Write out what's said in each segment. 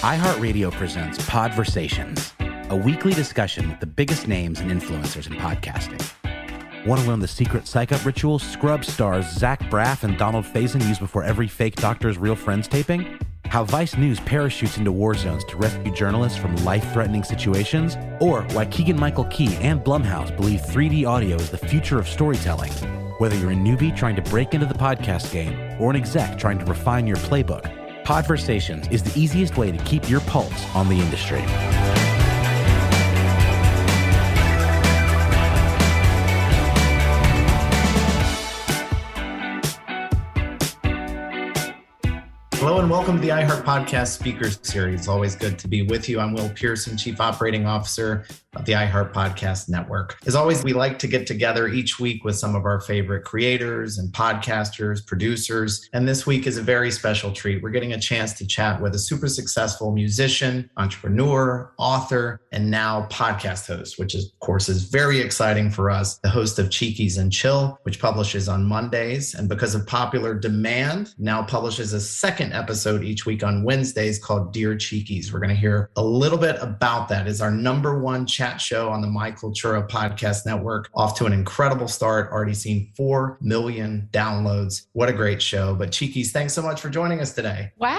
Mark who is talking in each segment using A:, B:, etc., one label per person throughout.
A: iHeartRadio presents Podversations, a weekly discussion with the biggest names and influencers in podcasting. Want to learn the secret psych up rituals Scrub stars Zach Braff and Donald Faison use before every fake Doctor's Real Friends taping? How Vice News parachutes into war zones to rescue journalists from life threatening situations? Or why Keegan Michael Key and Blumhouse believe 3D audio is the future of storytelling? Whether you're a newbie trying to break into the podcast game or an exec trying to refine your playbook, Podversations is the easiest way to keep your pulse on the industry.
B: Hello and welcome to the iHeart Podcast Speakers Series. Always good to be with you. I'm Will Pearson, Chief Operating Officer of the iHeart Podcast Network. As always, we like to get together each week with some of our favorite creators and podcasters, producers. And this week is a very special treat. We're getting a chance to chat with a super successful musician, entrepreneur, author, and now podcast host, which is, of course is very exciting for us. The host of Chiquis and Chill, which publishes on Mondays. And because of popular demand, now publishes a second episode each week on Wednesdays called Dear Chiquis. We're going to hear a little bit about that. Is our number one chat show on the My Cultura Podcast Network. Off to an incredible start, already seen 4 million downloads. What a great show. But Chiquis, thanks so much for joining us today.
C: Wow,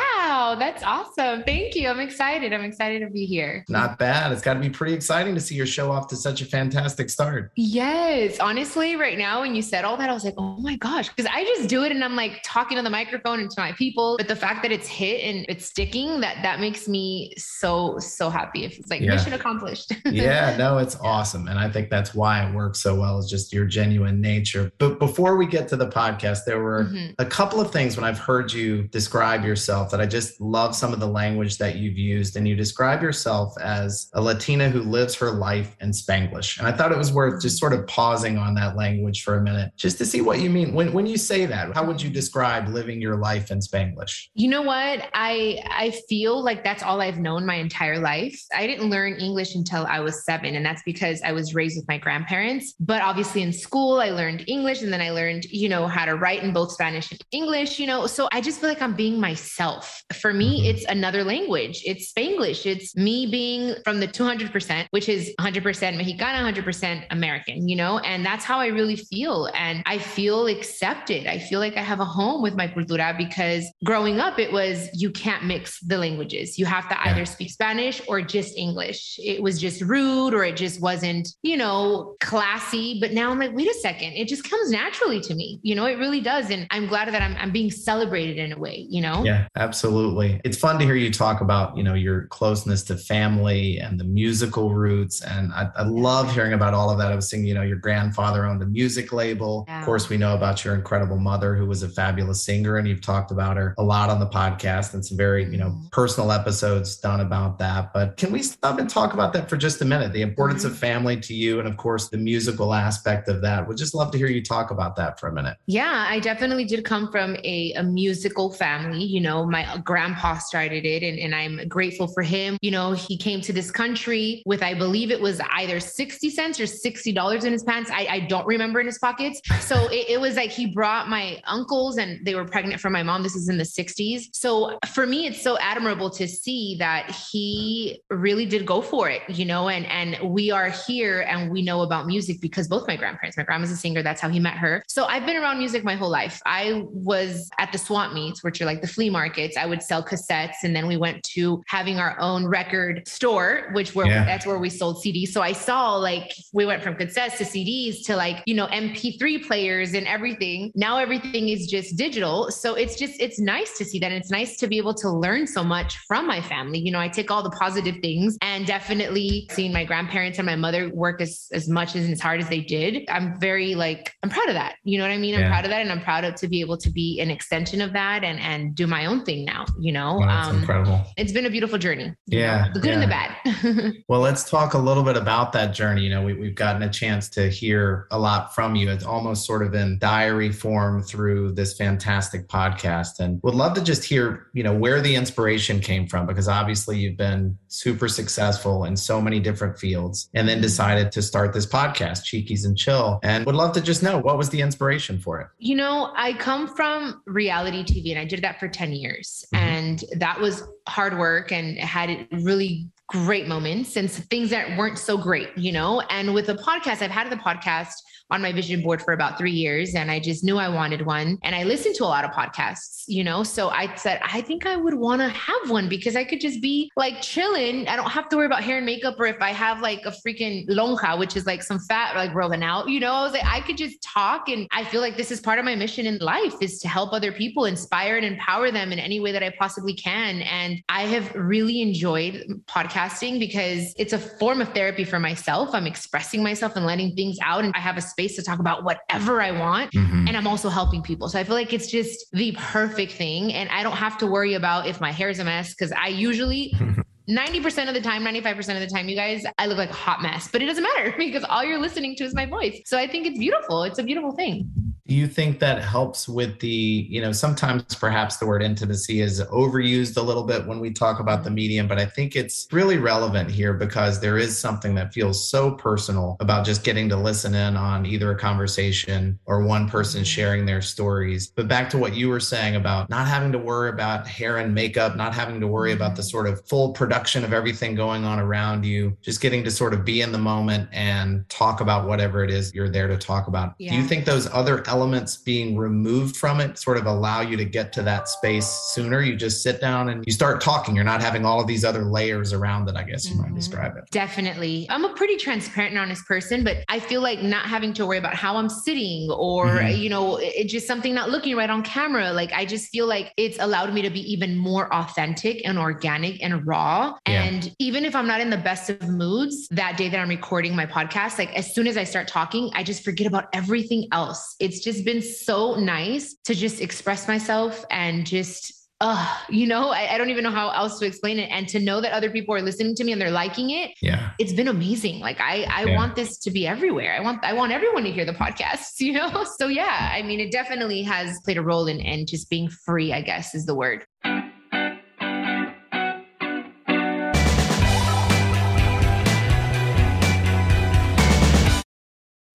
C: that's awesome. Thank you. I'm excited. I'm excited to be here.
B: Not bad. It's got to be pretty exciting to see your show off to such a fantastic start.
C: Yes. Honestly, right now, when you said all that, I was like, oh my gosh, because I just do it and I'm like talking on the microphone and to my people. But the fact that it's hit and it's sticking, that that makes me so, so happy. If it's like
B: Yeah.
C: mission accomplished.
B: yeah, no, it's awesome. And I think that's why it works so well is just your genuine nature. But before we get to the podcast, there were
C: Mhm.
B: a couple of things when I've heard you describe yourself that I just love some of the language that you've used, and you describe yourself as a Latina who lives her life in Spanglish. And I thought it was worth just sort of pausing on that language for a minute, just to see what you mean. When, when you say that, how would you describe living your life in Spanglish?
C: You know what? I I feel like that's all I've known my entire life. I didn't learn English until I was seven, and that's because I was raised with my grandparents. But obviously in school, I learned English, and then I learned, you know, how to write in both Spanish and English. You know, so I just feel like I'm being myself. For me, mm-hmm. it's another language. It's Spanglish. It's me being from the 200%, which is 100% Mexicana, 100% American, you know, and that's how I really feel. And I feel accepted. I feel like I have a home with my cultura because growing up, it was you can't mix the languages. You have to yeah. either speak Spanish or just English. It was just rude or it just wasn't, you know, classy. But now I'm like, wait a second, it just comes naturally to me. You know, it really does. And I'm glad that I'm, I'm being celebrated in a way, you know?
B: Yeah, absolutely. It's fun to hear you talk about, you know, your closeness to family and the musical roots. And I, I love hearing about all of that. I was saying, you know, your grandfather owned a music label. Yeah. Of course, we know about your incredible mother who was a fabulous singer and you've talked about her a lot on the podcast and some very, you know, mm-hmm. personal episodes done about that. But can we stop and talk about that for just a minute? The importance mm-hmm. of family to you and of course the musical aspect of that. Would just love to hear you talk about that for a minute.
C: Yeah, I definitely did come from a, a musical family. You know, my grandpa started it and, and I'm grateful for him. You know, he came to this country with, I believe it was either 60 cents or $60 in his pants. I, I don't remember in his pockets. So it, it was like he brought my uncles and they were pregnant for my mom. This is in the 60s. So for me, it's so admirable to see that he really did go for it, you know, and, and we are here and we know about music because both my grandparents, my grandma's a singer. That's how he met her. So I've been around music my whole life. I was at the swamp meets, which are like the flea markets. I would sell cassettes. And then we went to having our own record store, which were, yeah. that's where we sold CDs. So I saw like, we went from cassettes to CDs to like, you know, MP3 players and everything. Now everything is just digital. So it's just, it's nice to see that. And it's nice to be able to learn so much from my family. You know, I take all the positive things and definitely seeing my grandparents and my mother work as, as much as, as hard as they did. I'm very like, I'm proud of that. You know what I mean? I'm proud of that. And I'm proud of to be able to be an extension of that and, and do my own thing now, you know?
B: Wow, that's um, incredible.
C: It's been a beautiful journey.
B: Yeah.
C: Know, the good
B: yeah.
C: and the bad.
B: well, let's talk a little bit about that journey. You know, we, we've gotten a chance to hear a lot from you. It's almost sort of in diary form through this fantastic podcast and would love to just hear, you know, where the inspiration came from, because obviously you've been super successful in so many different fields and then decided to start this podcast, Chiquis and Chill. And would love to just know what was the inspiration for it?
C: You know, I come from reality TV and I did that for 10 years. Mm-hmm. And that was hard work and had really great moments and things that weren't so great, you know? And with the podcast, I've had the podcast on my vision board for about three years and I just knew I wanted one. And I listened to a lot of podcasts, you know? So I said, I think I would want to have one because I could just be like chilling. I don't have to worry about hair and makeup or if I have like a freaking lonja, which is like some fat like rolling out, you know? I was like, I could just talk. And I feel like this is part of my mission in life is to help other people, inspire and empower them in any way that I possibly can. And I have really enjoyed podcasting because it's a form of therapy for myself. I'm expressing myself and letting things out. And I have a space space to talk about whatever I want. Mm-hmm. And I'm also helping people. So I feel like it's just the perfect thing. And I don't have to worry about if my hair is a mess because I usually 90% of the time, 95% of the time, you guys, I look like a hot mess, but it doesn't matter because all you're listening to is my voice. So I think it's beautiful. It's a beautiful thing.
B: Do you think that helps with the, you know, sometimes perhaps the word intimacy is overused a little bit when we talk about the medium, but I think it's really relevant here because there is something that feels so personal about just getting to listen in on either a conversation or one person mm-hmm. sharing their stories. But back to what you were saying about not having to worry about hair and makeup, not having to worry about the mm-hmm. sort of full production of everything going on around you, just getting to sort of be in the moment and talk about whatever it is you're there to talk about. Yeah. Do you think those other elements being removed from it sort of allow you to get to that space sooner. You just sit down and you start talking. You're not having all of these other layers around it, I guess you mm-hmm. might describe it.
C: Definitely. I'm a pretty transparent and honest person, but I feel like not having to worry about how I'm sitting or, mm-hmm. you know, it just something not looking right on camera. Like I just feel like it's allowed me to be even more authentic and organic and raw. Yeah. And even if I'm not in the best of moods that day that I'm recording my podcast, like as soon as I start talking, I just forget about everything else. It's just been so nice to just express myself and just uh, you know, I, I, don't even know how else to explain it. And to know that other people are listening to me and they're liking it,
B: yeah,
C: it's been amazing. Like I, I yeah. want this to be everywhere. I want, I want everyone to hear the podcasts, you know? So yeah, I mean, it definitely has played a role in, in just being free, I guess is the word.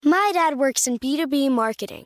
D: My dad works in B2B marketing,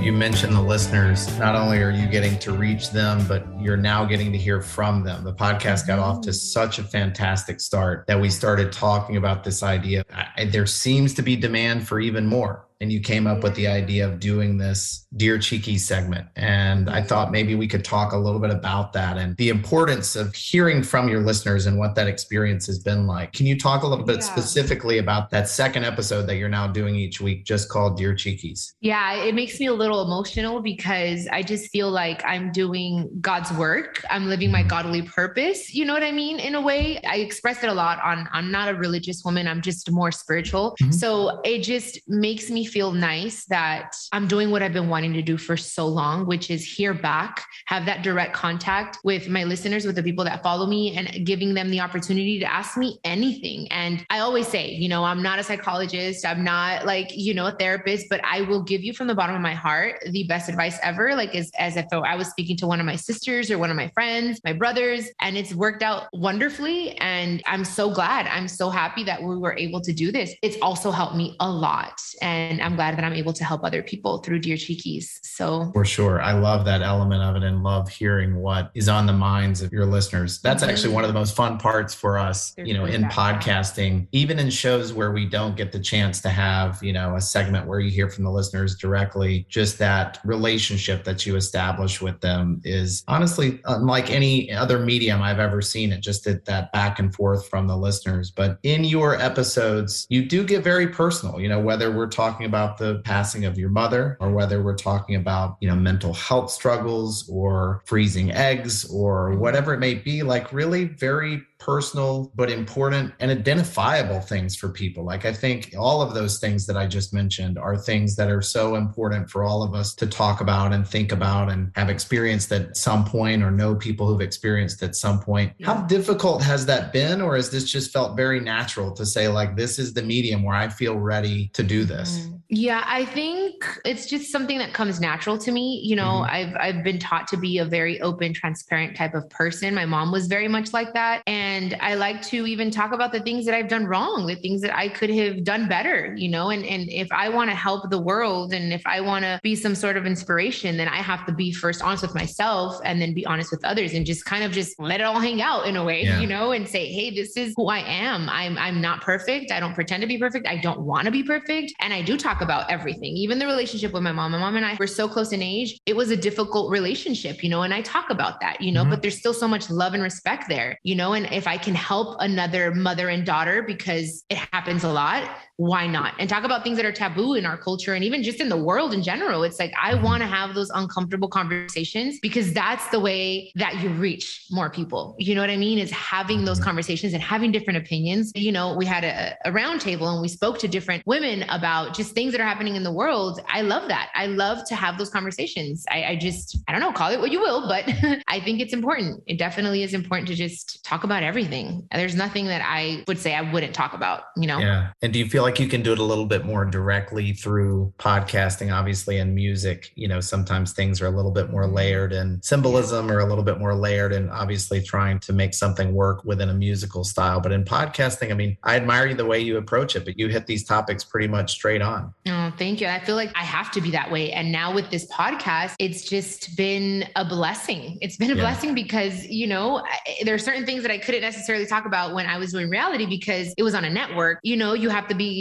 B: You mentioned the listeners. Not only are you getting to reach them, but you're now getting to hear from them. The podcast got off to mm-hmm. such a fantastic start that we started talking about this idea. I, there seems to be demand for even more and you came up with the idea of doing this Dear Cheeky segment. And I thought maybe we could talk a little bit about that and the importance of hearing from your listeners and what that experience has been like. Can you talk a little bit yeah. specifically about that second episode that you're now doing each week, just called Dear Chiquis?
C: Yeah, it makes me a little emotional because I just feel like I'm doing God's work. I'm living my mm-hmm. godly purpose. You know what I mean? In a way, I express it a lot on I'm not a religious woman, I'm just more spiritual. Mm-hmm. So it just makes me feel nice that I'm doing what I've been wanting to do for so long, which is hear back, have that direct contact with my listeners, with the people that follow me, and giving them the opportunity to ask me anything. And I always say, you know, I'm not a psychologist, I'm not like, you know, a therapist, but I will give you from the bottom of my heart the best advice ever. Like as, as if I was speaking to one of my sisters or one of my friends, my brothers, and it's worked out wonderfully. And I'm so glad. I'm so happy that we were able to do this. It's also helped me a lot. And And I'm glad that I'm able to help other people through Dear Chiquis. So
B: for sure. I love that element of it and love hearing what is on the minds of your listeners. That's mm-hmm. actually one of the most fun parts for us, There's you know, in podcasting, even in shows where we don't get the chance to have, you know, a segment where you hear from the listeners directly, just that relationship that you establish with them is honestly unlike any other medium I've ever seen it, just that, that back and forth from the listeners. But in your episodes, you do get very personal, you know, whether we're talking about the passing of your mother or whether we're talking about, you know, mental health struggles or freezing eggs or whatever it may be, like really very personal but important and identifiable things for people. Like I think all of those things that I just mentioned are things that are so important for all of us to talk about and think about and have experienced at some point or know people who've experienced at some point. How difficult has that been or has this just felt very natural to say like this is the medium where I feel ready to do this?
C: Mm-hmm. Yeah, I think it's just something that comes natural to me. You know, mm-hmm. I've I've been taught to be a very open, transparent type of person. My mom was very much like that and and I like to even talk about the things that I've done wrong, the things that I could have done better, you know, and, and if I want to help the world and if I want to be some sort of inspiration, then I have to be first honest with myself and then be honest with others and just kind of just let it all hang out in a way, yeah. you know, and say, Hey, this is who I am. I'm, I'm not perfect. I don't pretend to be perfect. I don't want to be perfect. And I do talk about everything, even the relationship with my mom. My mom and I were so close in age. It was a difficult relationship, you know, and I talk about that, you know, mm-hmm. but there's still so much love and respect there, you know, and if if I can help another mother and daughter because it happens a lot, why not? And talk about things that are taboo in our culture and even just in the world in general. It's like, I mm-hmm. want to have those uncomfortable conversations because that's the way that you reach more people. You know what I mean? Is having those mm-hmm. conversations and having different opinions. You know, we had a, a roundtable and we spoke to different women about just things that are happening in the world. I love that. I love to have those conversations. I, I just, I don't know, call it what you will, but I think it's important. It definitely is important to just talk about everything. There's nothing that I would say I wouldn't talk about, you know?
B: Yeah. And do you feel like you can do it a little bit more directly through podcasting, obviously, and music. You know, sometimes things are a little bit more mm-hmm. layered in symbolism or a little bit more layered and obviously trying to make something work within a musical style. But in podcasting, I mean, I admire you the way you approach it, but you hit these topics pretty much straight on.
C: Oh, thank you. I feel like I have to be that way. And now with this podcast, it's just been a blessing. It's been a yeah. blessing because, you know, there are certain things that I couldn't necessarily talk about when I was doing reality because it was on a network. You know, you have to be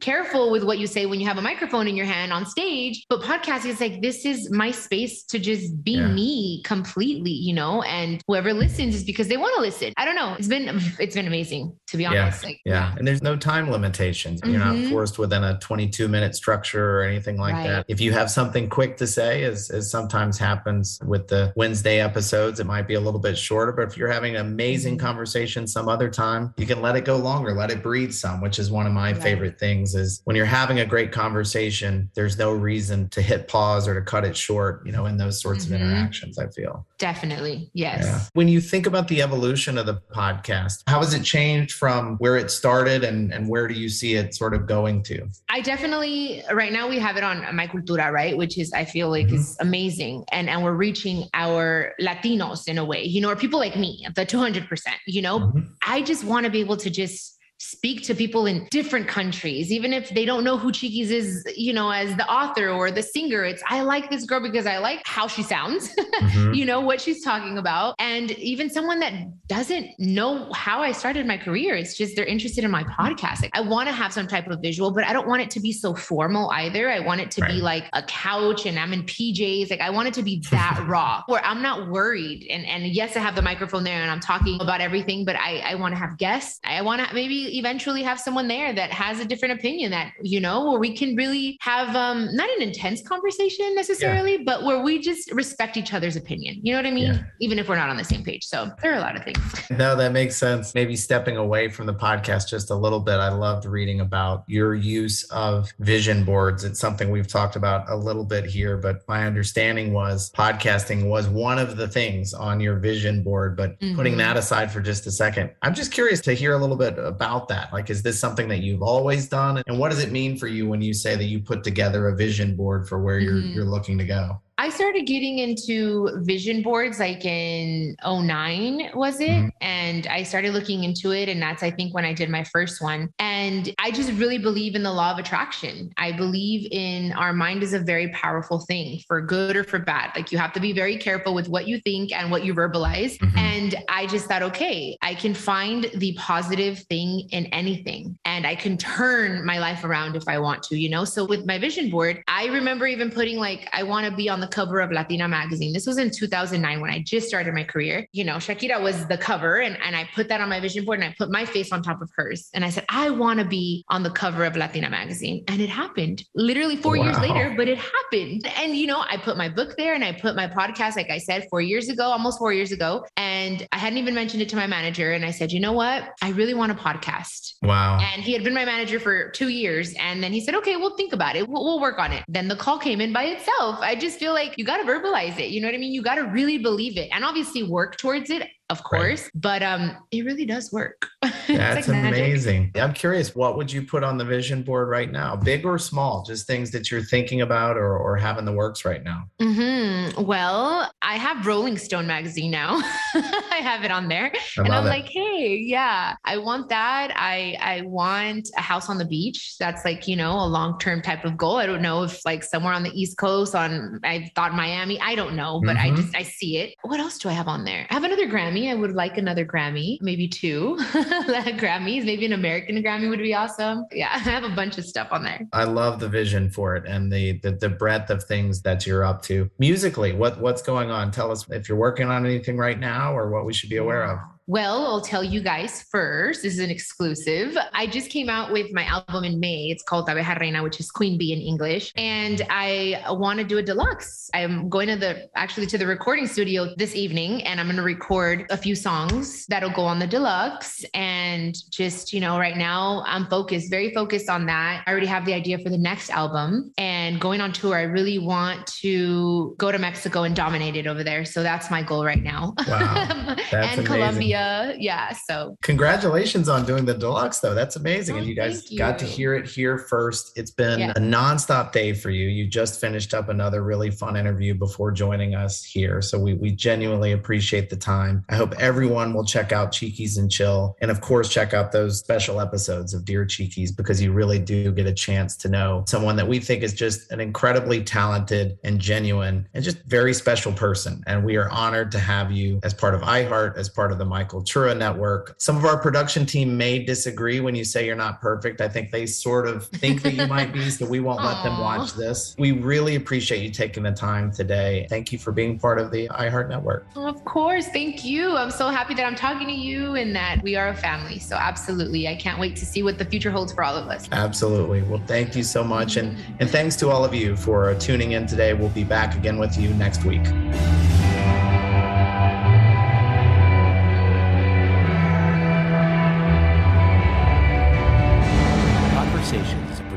C: careful with what you say when you have a microphone in your hand on stage. But podcasting is like, this is my space to just be yeah. me completely, you know, and whoever listens is because they want to listen. I don't know. It's been, it's been amazing to be honest.
B: Yeah. Like, yeah. yeah. And there's no time limitations. Mm-hmm. You're not mm-hmm. forced within a 22 minute structure or anything like right. that. If you have something quick to say, as, as sometimes happens with the Wednesday episodes, it might be a little bit shorter, but if you're having an amazing mm-hmm. conversation some other time, you can let it go longer, let it breathe some, which is one of my right. favorite favorite things is when you're having a great conversation, there's no reason to hit pause or to cut it short, you know, in those sorts mm-hmm. of interactions, I feel.
C: Definitely. Yes. Yeah.
B: When you think about the evolution of the podcast, how has it changed from where it started and, and where do you see it sort of going to?
C: I definitely, right now we have it on My Cultura, right? Which is, I feel like mm-hmm. is amazing. And, and we're reaching our Latinos in a way, you know, or people like me, the 200%, you know, mm-hmm. I just want to be able to just speak to people in different countries, even if they don't know who Chiquis is, you know, as the author or the singer. It's, I like this girl because I like how she sounds, mm-hmm. you know, what she's talking about. And even someone that doesn't know how I started my career, it's just they're interested in my podcast. Like, I want to have some type of visual, but I don't want it to be so formal either. I want it to right. be like a couch and I'm in PJs. Like, I want it to be that raw where I'm not worried. And, and yes, I have the microphone there and I'm talking about everything, but I, I want to have guests. I want to maybe eventually have someone there that has a different opinion that, you know, where we can really have um, not an intense conversation necessarily, yeah. but where we just respect each other's opinion. You know what I mean? Yeah. Even if we're not on the same page. So there are a lot of things.
B: No, that makes sense. Maybe stepping away from the podcast just a little bit. I loved reading about your use of vision boards. It's something we've talked about a little bit here, but my understanding was podcasting was one of the things on your vision board. But mm-hmm. putting that aside for just a second, I'm just curious to hear a little bit about about that? Like, is this something that you've always done? And what does it mean for you when you say that you put together a vision board for where you're, mm-hmm. you're looking to go?
C: I started getting into vision boards like in 09, was it? Mm-hmm. And I started looking into it. And that's, I think, when I did my first one. And I just really believe in the law of attraction. I believe in our mind is a very powerful thing for good or for bad. Like you have to be very careful with what you think and what you verbalize. Mm-hmm. And I just thought, okay, I can find the positive thing in anything and I can turn my life around if I want to, you know? So with my vision board, I remember even putting like, I want to be on the cover of Latina magazine. This was in 2009 when I just started my career. You know, Shakira was the cover and, and I put that on my vision board and I put my face on top of hers. And I said, I want to be on the cover of Latina magazine. And it happened literally four wow. years later, but it happened. And, you know, I put my book there and I put my podcast, like I said, four years ago, almost four years ago. And I hadn't even mentioned it to my manager. And I said, you know what? I really want a podcast.
B: Wow.
C: And he had been my manager for two years. And then he said, okay, we'll think about it. We'll, we'll work on it. Then the call came in by itself. I just feel like you got to verbalize it. You know what I mean? You got to really believe it and obviously work towards it of course right. but um it really does work.
B: That's like amazing. I'm curious what would you put on the vision board right now? Big or small? Just things that you're thinking about or, or have in the works right now.
C: Mm-hmm. well i have rolling stone magazine now. I have it on there. I and i'm it. like hey yeah i want that. I i want a house on the beach. That's like you know a long-term type of goal. I don't know if like somewhere on the east coast on i thought miami i don't know but mm-hmm. i just i see it. What else do i have on there? I have another grammy Grammy. I would like another Grammy, maybe two Grammys. Maybe an American Grammy would be awesome. Yeah, I have a bunch of stuff on there.
B: I love the vision for it and the, the the breadth of things that you're up to musically. What what's going on? Tell us if you're working on anything right now or what we should be aware of.
C: Well, I'll tell you guys first. This is an exclusive. I just came out with my album in May. It's called Abeja Reina, which is Queen Bee in English. And I want to do a deluxe. I'm going to the actually to the recording studio this evening and I'm going to record a few songs that'll go on the deluxe. And just, you know, right now I'm focused, very focused on that. I already have the idea for the next album and going on tour. I really want to go to Mexico and dominate it over there. So that's my goal right now. Wow. and amazing. Colombia yeah. So
B: congratulations on doing the deluxe though. That's amazing. Oh, and you guys you. got to hear it here first. It's been yeah. a nonstop day for you. You just finished up another really fun interview before joining us here. So we, we genuinely appreciate the time. I hope everyone will check out Chiquis and Chill. And of course, check out those special episodes of Dear Chiquis because you really do get a chance to know someone that we think is just an incredibly talented and genuine and just very special person. And we are honored to have you as part of iHeart, as part of the My Cultura Network. Some of our production team may disagree when you say you're not perfect. I think they sort of think that you might be, so we won't let them watch this. We really appreciate you taking the time today. Thank you for being part of the iHeart Network.
C: Of course. Thank you. I'm so happy that I'm talking to you and that we are a family. So, absolutely. I can't wait to see what the future holds for all of us.
B: Absolutely. Well, thank you so much. And, and thanks to all of you for tuning in today. We'll be back again with you next week.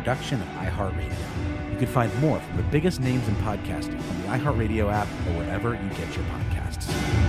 A: Production of iHeartRadio. You can find more from the biggest names in podcasting on the iHeartRadio app or wherever you get your podcasts.